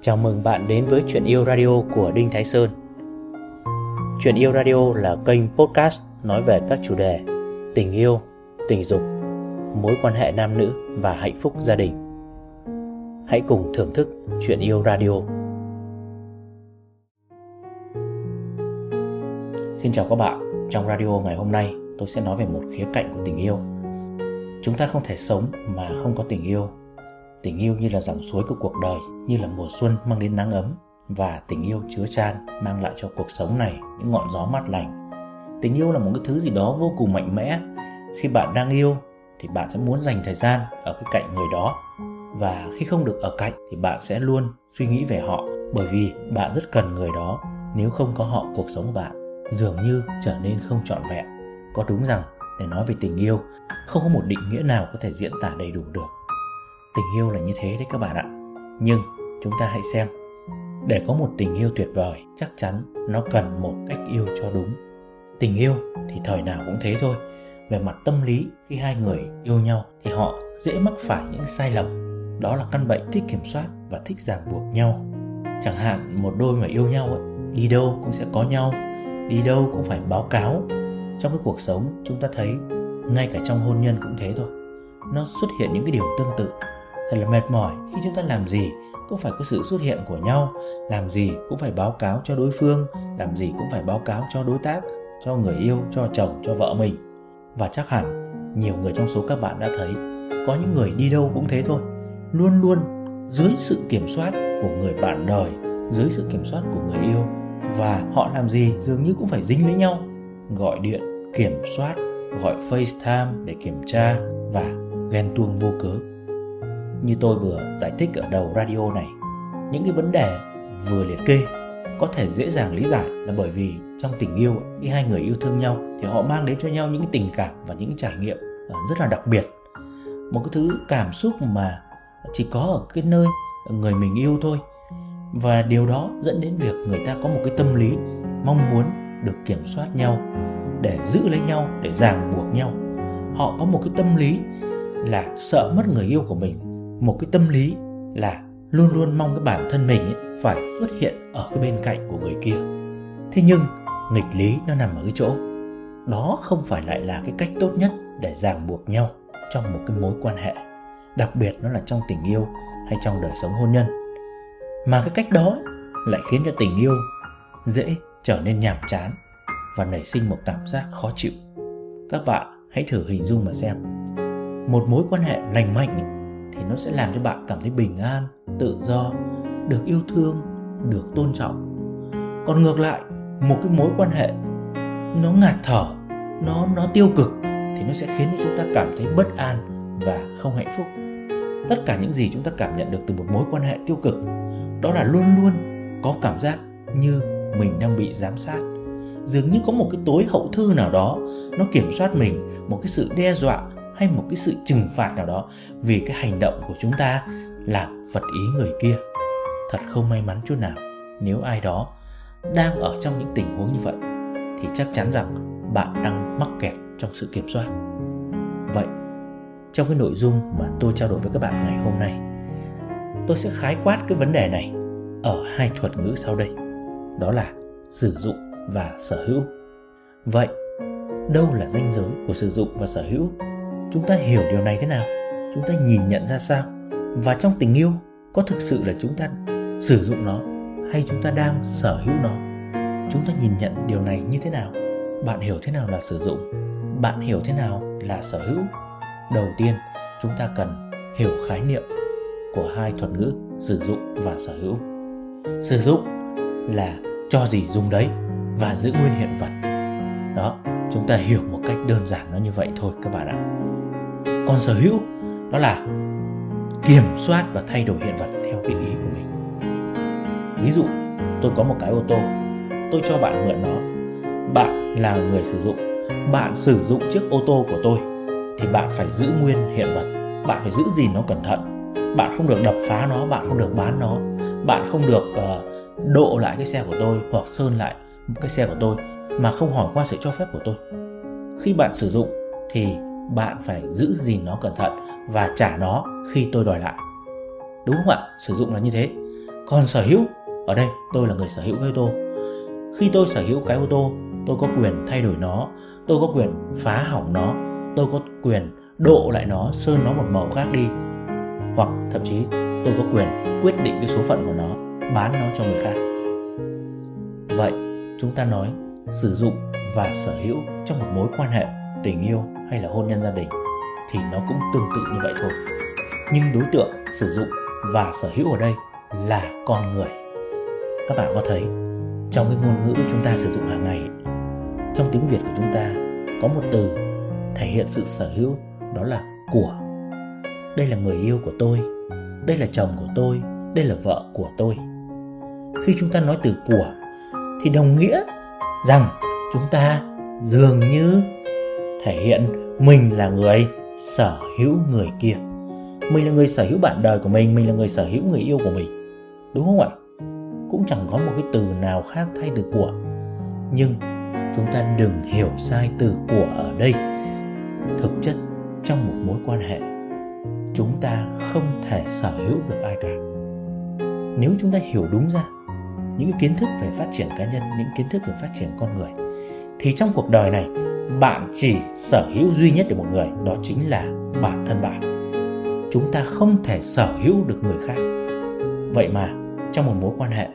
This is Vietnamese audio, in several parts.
Chào mừng bạn đến với Chuyện Yêu Radio của Đinh Thái Sơn. Chuyện Yêu Radio là kênh podcast nói về các chủ đề tình yêu, tình dục, mối quan hệ nam nữ và hạnh phúc gia đình. Hãy cùng thưởng thức Chuyện Yêu Radio. Xin chào các bạn, trong radio ngày hôm nay tôi sẽ nói về một khía cạnh của tình yêu. Chúng ta không thể sống mà không có tình yêu. Tình yêu như là dòng suối của cuộc đời, như là mùa xuân mang đến nắng ấm và tình yêu chứa chan mang lại cho cuộc sống này những ngọn gió mát lành. Tình yêu là một cái thứ gì đó vô cùng mạnh mẽ. Khi bạn đang yêu thì bạn sẽ muốn dành thời gian ở cái cạnh người đó và khi không được ở cạnh thì bạn sẽ luôn suy nghĩ về họ bởi vì bạn rất cần người đó nếu không có họ cuộc sống của bạn dường như trở nên không trọn vẹn có đúng rằng để nói về tình yêu không có một định nghĩa nào có thể diễn tả đầy đủ được tình yêu là như thế đấy các bạn ạ. Nhưng chúng ta hãy xem để có một tình yêu tuyệt vời chắc chắn nó cần một cách yêu cho đúng. Tình yêu thì thời nào cũng thế thôi. Về mặt tâm lý khi hai người yêu nhau thì họ dễ mắc phải những sai lầm. Đó là căn bệnh thích kiểm soát và thích ràng buộc nhau. Chẳng hạn một đôi mà yêu nhau ấy, đi đâu cũng sẽ có nhau đi đâu cũng phải báo cáo. Trong cái cuộc sống chúng ta thấy ngay cả trong hôn nhân cũng thế thôi. Nó xuất hiện những cái điều tương tự thật là mệt mỏi khi chúng ta làm gì cũng phải có sự xuất hiện của nhau. Làm gì cũng phải báo cáo cho đối phương, làm gì cũng phải báo cáo cho đối tác, cho người yêu, cho chồng, cho vợ mình. Và chắc hẳn, nhiều người trong số các bạn đã thấy, có những người đi đâu cũng thế thôi. Luôn luôn dưới sự kiểm soát của người bạn đời, dưới sự kiểm soát của người yêu. Và họ làm gì dường như cũng phải dính lấy nhau. Gọi điện, kiểm soát, gọi facetime để kiểm tra và ghen tuông vô cớ như tôi vừa giải thích ở đầu radio này. Những cái vấn đề vừa liệt kê có thể dễ dàng lý giải là bởi vì trong tình yêu, khi hai người yêu thương nhau thì họ mang đến cho nhau những tình cảm và những trải nghiệm ờ, rất là đặc biệt. Một cái thứ cảm xúc mà chỉ có ở cái nơi người mình yêu thôi. Và điều đó dẫn đến việc người ta có một cái tâm lý mong muốn được kiểm soát nhau, để giữ lấy nhau, để ràng buộc nhau. Họ có một cái tâm lý là sợ mất người yêu của mình một cái tâm lý là luôn luôn mong cái bản thân mình ấy phải xuất hiện ở cái bên cạnh của người kia. Thế nhưng, nghịch lý nó nằm ở cái chỗ, đó không phải lại là cái cách tốt nhất để ràng buộc nhau trong một cái mối quan hệ, đặc biệt nó là trong tình yêu hay trong đời sống hôn nhân. Mà cái cách đó lại khiến cho tình yêu dễ trở nên nhàm chán và nảy sinh một cảm giác khó chịu. Các bạn hãy thử hình dung mà xem. Một mối quan hệ lành mạnh nó sẽ làm cho bạn cảm thấy bình an, tự do, được yêu thương, được tôn trọng. Còn ngược lại, một cái mối quan hệ, nó ngạt thở, nó nó tiêu cực thì nó sẽ khiến cho chúng ta cảm thấy bất an và không hạnh phúc. Tất cả những gì chúng ta cảm nhận được từ một mối quan hệ tiêu cực, đó là luôn luôn có cảm giác như mình đang bị giám sát. Dường như có một cái tối hậu thư nào đó, nó kiểm soát mình, một cái sự đe dọa hay một cái sự trừng phạt nào đó vì cái hành động của chúng ta làm phật ý người kia. Thật không may mắn chút nào, nếu ai đó đang ở trong những tình huống như vậy, thì chắc chắn rằng bạn đang mắc kẹt trong sự kiểm soát. Vậy, trong cái nội dung mà tôi trao đổi với các bạn ngày hôm nay, tôi sẽ khái quát cái vấn đề này ở hai thuật ngữ sau đây. Đó là sử dụng và sở hữu. Vậy, đâu là ranh giới của sử dụng và sở hữu? Chúng ta hiểu điều này thế nào? Chúng ta nhìn nhận ra sao? Và trong tình yêu, có thực sự là chúng ta sử dụng nó hay chúng ta đang sở hữu nó? Chúng ta nhìn nhận điều này như thế nào? Bạn hiểu thế nào là sử dụng? Bạn hiểu thế nào là sở hữu? Đầu tiên, chúng ta cần hiểu khái niệm của hai thuật ngữ sử dụng và sở hữu. Sử dụng là cho gì dùng đấy và giữ nguyên hiện vật. Đó, chúng ta hiểu một cách đơn giản nó như vậy thôi, các bạn ạ còn sở hữu đó là kiểm soát và thay đổi hiện vật theo cái ý của mình. Ví dụ tôi có một cái ô tô tôi cho bạn mượn nó. Bạn là người sử dụng. Bạn sử dụng chiếc ô tô của tôi thì bạn phải giữ nguyên hiện vật. Bạn phải giữ gìn nó cẩn thận. Bạn không được đập phá nó bạn không được bán nó. Bạn không được uh, độ lại cái xe của tôi hoặc sơn lại cái xe của tôi mà không hỏi qua sự cho phép của tôi. Khi bạn sử dụng thì bạn phải giữ gìn nó cẩn thận và trả nó khi tôi đòi lại. Đúng không ạ? Sử dụng là như thế. Còn sở hữu, ở đây tôi là người sở hữu cái ô tô. Khi tôi sở hữu cái ô tô, tôi có quyền thay đổi nó, tôi có quyền phá hỏng nó, tôi có quyền độ lại nó, sơn nó một màu khác đi. Hoặc thậm chí tôi có quyền quyết định cái số phận của nó, bán nó cho người khác. Vậy, chúng ta nói sử dụng và sở hữu trong một mối quan hệ tình yêu hay là hôn nhân gia đình thì nó cũng tương tự như vậy thôi. Nhưng đối tượng sử dụng và sở hữu ở đây là con người. Các bạn có thấy, trong cái ngôn ngữ chúng ta sử dụng hàng ngày, trong tiếng việt của chúng ta có một từ thể hiện sự sở hữu, đó là của. Đây là người yêu của tôi, đây là chồng của tôi, đây là vợ của tôi. Khi chúng ta nói từ của thì đồng nghĩa rằng chúng ta dường như thể hiện mình là người sở hữu người kia. Mình là người sở hữu bạn đời của mình mình là người sở hữu người yêu của mình. Đúng không ạ? Cũng chẳng có một cái từ nào khác thay từ của. Nhưng chúng ta đừng hiểu sai từ của ở đây. Thực chất trong một mối quan hệ, chúng ta không thể sở hữu được ai cả. Nếu chúng ta hiểu đúng ra những kiến thức về phát triển cá nhân, những kiến thức về phát triển con người, thì trong cuộc đời này bạn chỉ sở hữu duy nhất được một người đó chính là bản thân bạn. Chúng ta không thể sở hữu được người khác. Vậy mà trong một mối quan hệ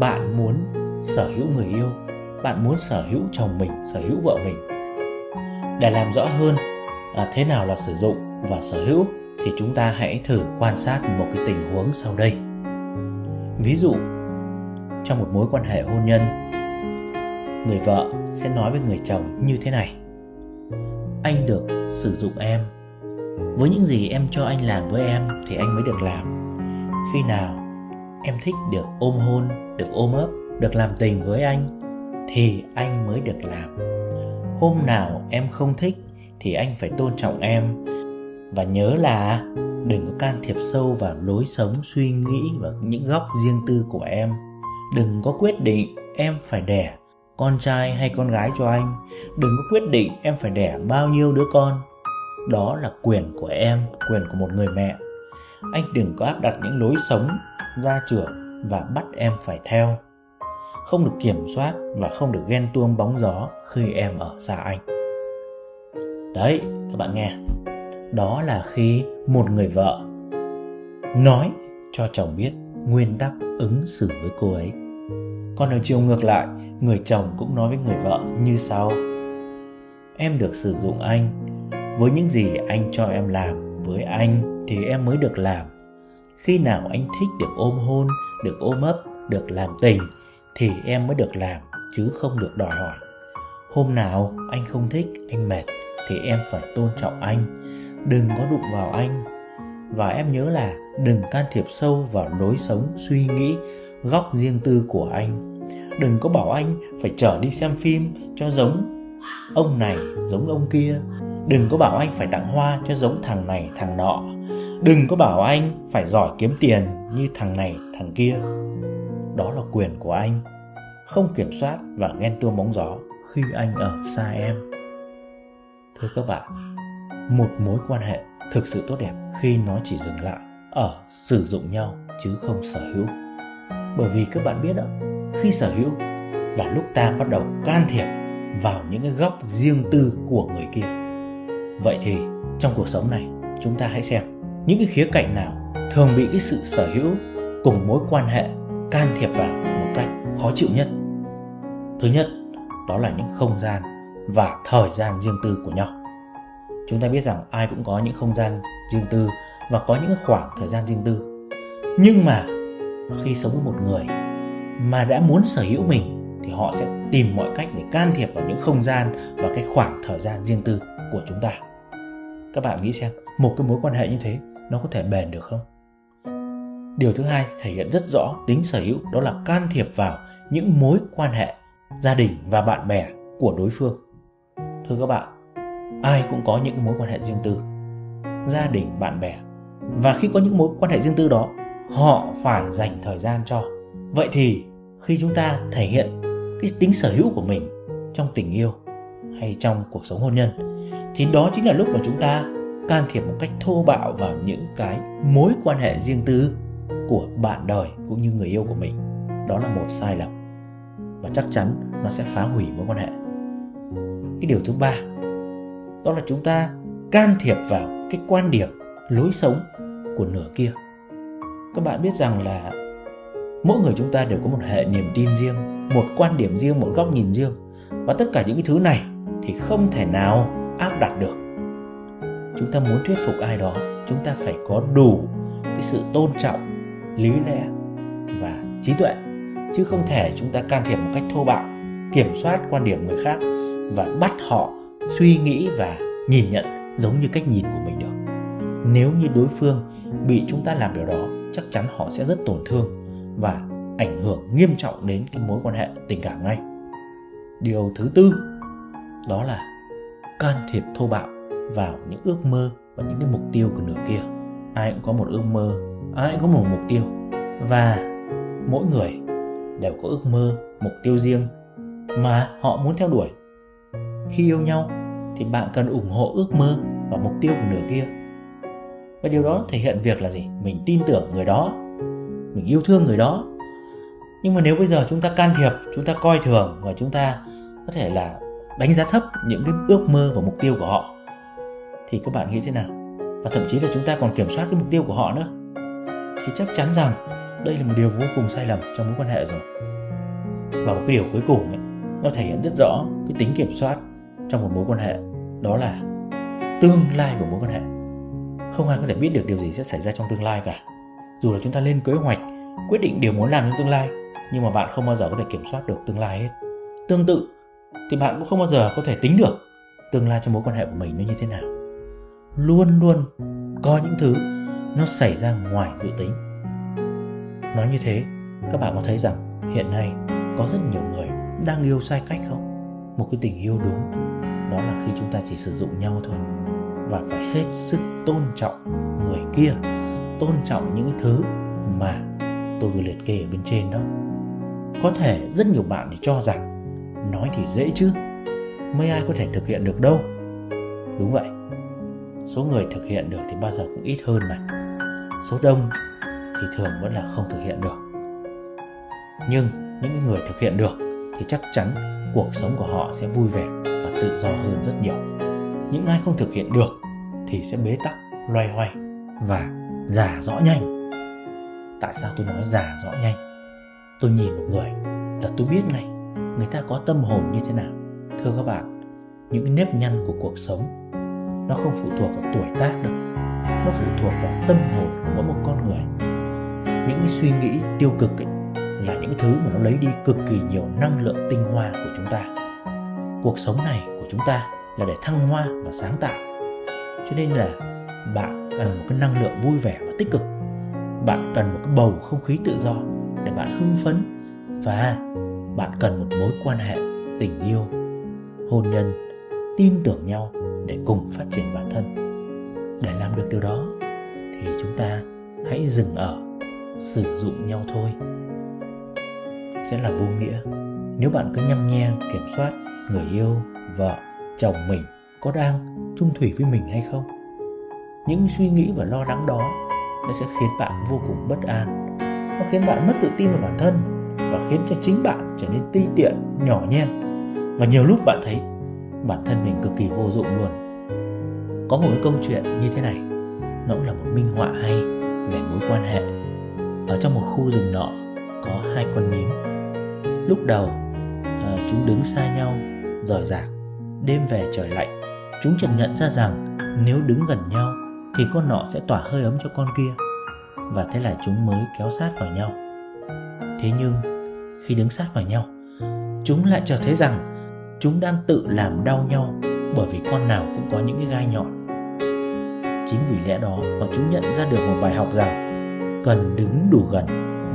bạn muốn sở hữu người yêu bạn muốn sở hữu chồng mình sở hữu vợ mình. Để làm rõ hơn à, thế nào là sử dụng và sở hữu thì chúng ta hãy thử quan sát một cái tình huống sau đây. Ví dụ trong một mối quan hệ hôn nhân người vợ sẽ nói với người chồng như thế này. Anh được sử dụng em. Với những gì em cho anh làm với em thì anh mới được làm. Khi nào em thích được ôm hôn, được ôm ấp, được làm tình với anh thì anh mới được làm. Hôm nào em không thích thì anh phải tôn trọng em. Và nhớ là đừng có can thiệp sâu vào lối sống, suy nghĩ và những góc riêng tư của em. Đừng có quyết định em phải đẻ con trai hay con gái cho anh, đừng có quyết định em phải đẻ bao nhiêu đứa con. Đó là quyền của em, quyền của một người mẹ. Anh đừng có áp đặt những lối sống, gia trưởng và bắt em phải theo. Không được kiểm soát và không được ghen tuông bóng gió khi em ở xa anh. Đấy, các bạn nghe. Đó là khi một người vợ nói cho chồng biết nguyên tắc ứng xử với cô ấy. Còn ở chiều ngược lại người chồng cũng nói với người vợ như sau. Em được sử dụng anh. Với những gì anh cho em làm với anh thì em mới được làm. Khi nào anh thích được ôm hôn, được ôm ấp, được làm tình thì em mới được làm, chứ không được đòi hỏi. Hôm nào anh không thích, anh mệt thì em phải tôn trọng anh. Đừng có đụng vào anh. Và em nhớ là đừng can thiệp sâu vào lối sống, suy nghĩ, góc riêng tư của anh đừng có bảo anh phải chở đi xem phim cho giống ông này, giống ông kia. Đừng có bảo anh phải tặng hoa cho giống thằng này, thằng nọ. Đừng có bảo anh phải giỏi kiếm tiền như thằng này, thằng kia. Đó là quyền của anh. Không kiểm soát và ghen tuông bóng gió khi anh ở xa em. Thưa các bạn, một mối quan hệ thực sự tốt đẹp khi nó chỉ dừng lại ở sử dụng nhau chứ không sở hữu. Bởi vì các bạn biết đó khi sở hữu, là lúc ta bắt đầu can thiệp vào những cái góc riêng tư của người kia. Vậy thì, trong cuộc sống này, chúng ta hãy xem những cái khía cạnh nào thường bị cái sự sở hữu cùng mối quan hệ can thiệp vào một cách khó chịu nhất. Thứ nhất, đó là những không gian và thời gian riêng tư của nhau. Chúng ta biết rằng ai cũng có những không gian riêng tư và có những khoảng thời gian riêng tư. Nhưng mà, khi sống với một người mà đã muốn sở hữu mình thì họ sẽ tìm mọi cách để can thiệp vào những không gian và cái khoảng thời gian riêng tư của chúng ta. Các bạn nghĩ xem, một cái mối quan hệ như thế, nó có thể bền được không? Điều thứ hai thể hiện rất rõ tính sở hữu, đó là can thiệp vào những mối quan hệ gia đình và bạn bè của đối phương. Thưa các bạn, ai cũng có những mối quan hệ riêng tư, gia đình, bạn bè. Và khi có những mối quan hệ riêng tư đó, họ phải dành thời gian cho vậy thì, khi chúng ta thể hiện cái tính sở hữu của mình trong tình yêu hay trong cuộc sống hôn nhân, thì đó chính là lúc mà chúng ta can thiệp một cách thô bạo vào những cái mối quan hệ riêng tư của bạn đời cũng như người yêu của mình. Đó là một sai lầm và chắc chắn nó sẽ phá hủy mối quan hệ. Cái điều thứ ba, đó là chúng ta can thiệp vào cái quan điểm lối sống của nửa kia. Các bạn biết rằng là mỗi người chúng ta đều có một hệ niềm tin riêng, một quan điểm riêng, một góc nhìn riêng. Và tất cả những cái thứ này thì không thể nào áp đặt được. Chúng ta muốn thuyết phục ai đó, chúng ta phải có đủ cái sự tôn trọng, lý lẽ và trí tuệ. Chứ không thể chúng ta can thiệp một cách thô bạo, kiểm soát quan điểm người khác và bắt họ suy nghĩ và nhìn nhận giống như cách nhìn của mình được. Nếu như đối phương bị chúng ta làm điều đó, chắc chắn họ sẽ rất tổn thương và ảnh hưởng nghiêm trọng đến cái mối quan hệ tình cảm ngay. Điều thứ tư, đó là can thiệp thô bạo vào những ước mơ và những cái mục tiêu của nửa kia. Ai cũng có một ước mơ, ai cũng có một mục tiêu. Và mỗi người đều có ước mơ, mục tiêu riêng mà họ muốn theo đuổi. Khi yêu nhau thì bạn cần ủng hộ ước mơ và mục tiêu của nửa kia. Và điều đó thể hiện việc là gì? Mình tin tưởng người đó mình yêu thương người đó. Nhưng mà nếu bây giờ chúng ta can thiệp chúng ta coi thường và chúng ta có thể là đánh giá thấp những cái ước mơ và mục tiêu của họ thì các bạn nghĩ thế nào? Và thậm chí là chúng ta còn kiểm soát cái mục tiêu của họ nữa. Thì chắc chắn rằng đây là một điều vô cùng sai lầm trong mối quan hệ rồi. Và một cái điều cuối cùng ấy, nó thể hiện rất rõ cái tính kiểm soát trong một mối quan hệ đó là tương lai của mối quan hệ. Không ai có thể biết được điều gì sẽ xảy ra trong tương lai cả dù là chúng ta lên kế hoạch, quyết định điều muốn làm trong tương lai, nhưng mà bạn không bao giờ có thể kiểm soát được tương lai hết. Tương tự, thì bạn cũng không bao giờ có thể tính được tương lai trong mối quan hệ của mình nó như thế nào. Luôn luôn có những thứ nó xảy ra ngoài dự tính. Nói như thế, các bạn có thấy rằng hiện nay có rất nhiều người đang yêu sai cách không? Một cái tình yêu đúng, đó là khi chúng ta chỉ sử dụng nhau thôi và phải hết sức tôn trọng người kia tôn trọng những thứ mà tôi vừa liệt kê ở bên trên đó. Có thể rất nhiều bạn thì cho rằng, nói thì dễ chứ, mấy ai có thể thực hiện được đâu. Đúng vậy, số người thực hiện được thì bao giờ cũng ít hơn mà. Số đông thì thường vẫn là không thực hiện được. Nhưng những người thực hiện được thì chắc chắn cuộc sống của họ sẽ vui vẻ và tự do hơn rất nhiều. Những ai không thực hiện được thì sẽ bế tắc, loay hoay và già rõ nhanh. Tại sao tôi nói già rõ nhanh? Tôi nhìn một người là tôi biết ngay người ta có tâm hồn như thế nào. Thưa các bạn những cái nếp nhăn của cuộc sống nó không phụ thuộc vào tuổi tác đâu. Nó phụ thuộc vào tâm hồn của mỗi một con người. Những cái suy nghĩ tiêu cực ấy, là những thứ mà nó lấy đi cực kỳ nhiều năng lượng tinh hoa của chúng ta. Cuộc sống này của chúng ta là để thăng hoa và sáng tạo. Cho nên là bạn cần một cái năng lượng vui vẻ và tích cực. Bạn cần một cái bầu không khí tự do để bạn hưng phấn. Và bạn cần một mối quan hệ tình yêu, hôn nhân, tin tưởng nhau để cùng phát triển bản thân. Để làm được điều đó, thì chúng ta hãy dừng ở sử dụng nhau thôi. Sẽ là vô nghĩa. Nếu bạn cứ nhăm nhe, kiểm soát người yêu, vợ, chồng mình có đang trung thủy với mình hay không những suy nghĩ và lo lắng đó nó sẽ khiến bạn vô cùng bất an. Nó khiến bạn mất tự tin vào bản thân và khiến cho chính bạn trở nên ti tiện nhỏ nhen. Và nhiều lúc bạn thấy bản thân mình cực kỳ vô dụng luôn. Có một cái câu chuyện như thế này nó cũng là một minh họa hay về mối quan hệ. Ở trong một khu rừng nọ có hai con nhím. Lúc đầu à, chúng đứng xa nhau rời rạc đêm về trời lạnh chúng chợt nhận ra rằng nếu đứng gần nhau thì con nọ sẽ tỏa hơi ấm cho con kia. Và thế là chúng mới kéo sát vào nhau. Thế nhưng, khi đứng sát vào nhau, chúng lại chợt thấy rằng chúng đang tự làm đau nhau bởi vì con nào cũng có những cái gai nhọn. Chính vì lẽ đó mà chúng nhận ra được một bài học rằng cần đứng đủ gần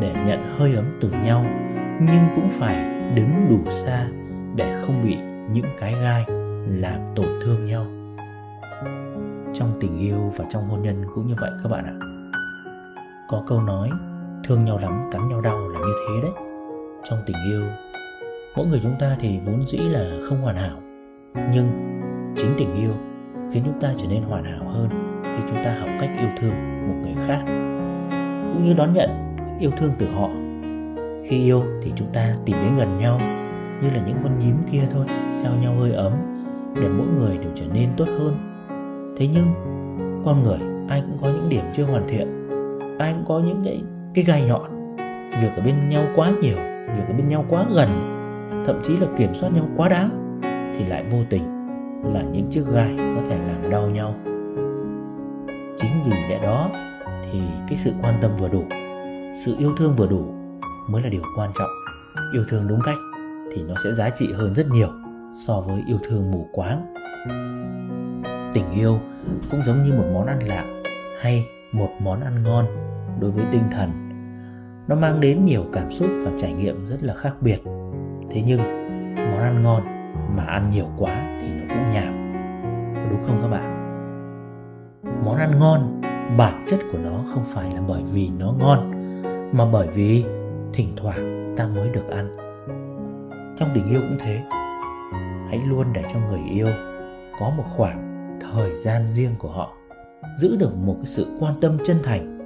để nhận hơi ấm từ nhau, nhưng cũng phải đứng đủ xa để không bị những cái gai làm tổn thương nhau trong tình yêu và trong hôn nhân cũng như vậy các bạn ạ. Có câu nói, thương nhau lắm, cắn nhau đau là như thế đấy. Trong tình yêu, mỗi người chúng ta thì vốn dĩ là không hoàn hảo. Nhưng chính tình yêu khiến chúng ta trở nên hoàn hảo hơn khi chúng ta học cách yêu thương một người khác. Cũng như đón nhận yêu thương từ họ. Khi yêu thì chúng ta tìm đến gần nhau, như là những con nhím kia thôi trao nhau hơi ấm, để mỗi người đều trở nên tốt hơn thế nhưng, con người, ai cũng có những điểm chưa hoàn thiện. Ai cũng có những cái cái gai nhọn. Việc ở bên nhau quá nhiều, việc ở bên nhau quá gần, thậm chí là kiểm soát nhau quá đáng, thì lại vô tình là những chiếc gai có thể làm đau nhau. Chính vì lẽ đó thì cái sự quan tâm vừa đủ, sự yêu thương vừa đủ mới là điều quan trọng. Yêu thương đúng cách thì nó sẽ giá trị hơn rất nhiều so với yêu thương mù quáng tình yêu cũng giống như một món ăn lạ hay một món ăn ngon đối với tinh thần. Nó mang đến nhiều cảm xúc và trải nghiệm rất là khác biệt. Thế nhưng, món ăn ngon mà ăn nhiều quá thì nó cũng nhàm có đúng không các bạn? Món ăn ngon, bản chất của nó không phải là bởi vì nó ngon, mà bởi vì thỉnh thoảng ta mới được ăn. Trong tình yêu cũng thế. Hãy luôn để cho người yêu có một khoảng thời gian riêng của họ, giữ được một cái sự quan tâm chân thành.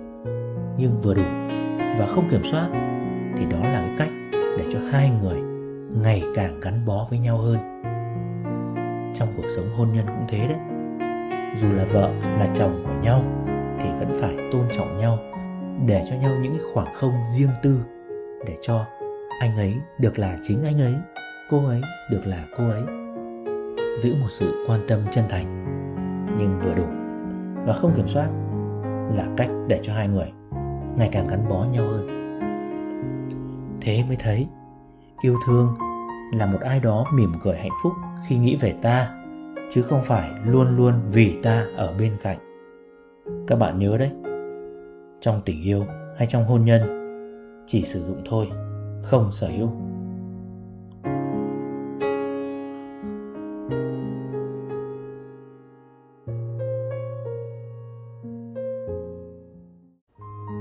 Nhưng vừa đủ và không kiểm soát thì đó là cái cách để cho hai người ngày càng gắn bó với nhau hơn. Trong cuộc sống hôn nhân cũng thế đấy. Dù là vợ là chồng của nhau thì vẫn phải tôn trọng nhau, để cho nhau những khoảng không riêng tư, để cho anh ấy được là chính anh ấy, cô ấy được là cô ấy. Giữ một sự quan tâm chân thành nhưng vừa đủ. Và không kiểm soát là cách để cho hai người ngày càng gắn bó nhau hơn. Thế mới thấy, yêu thương là một ai đó mỉm cười hạnh phúc khi nghĩ về ta, chứ không phải luôn luôn vì ta ở bên cạnh. Các bạn nhớ đấy, trong tình yêu hay trong hôn nhân, chỉ sử dụng thôi, không sở hữu.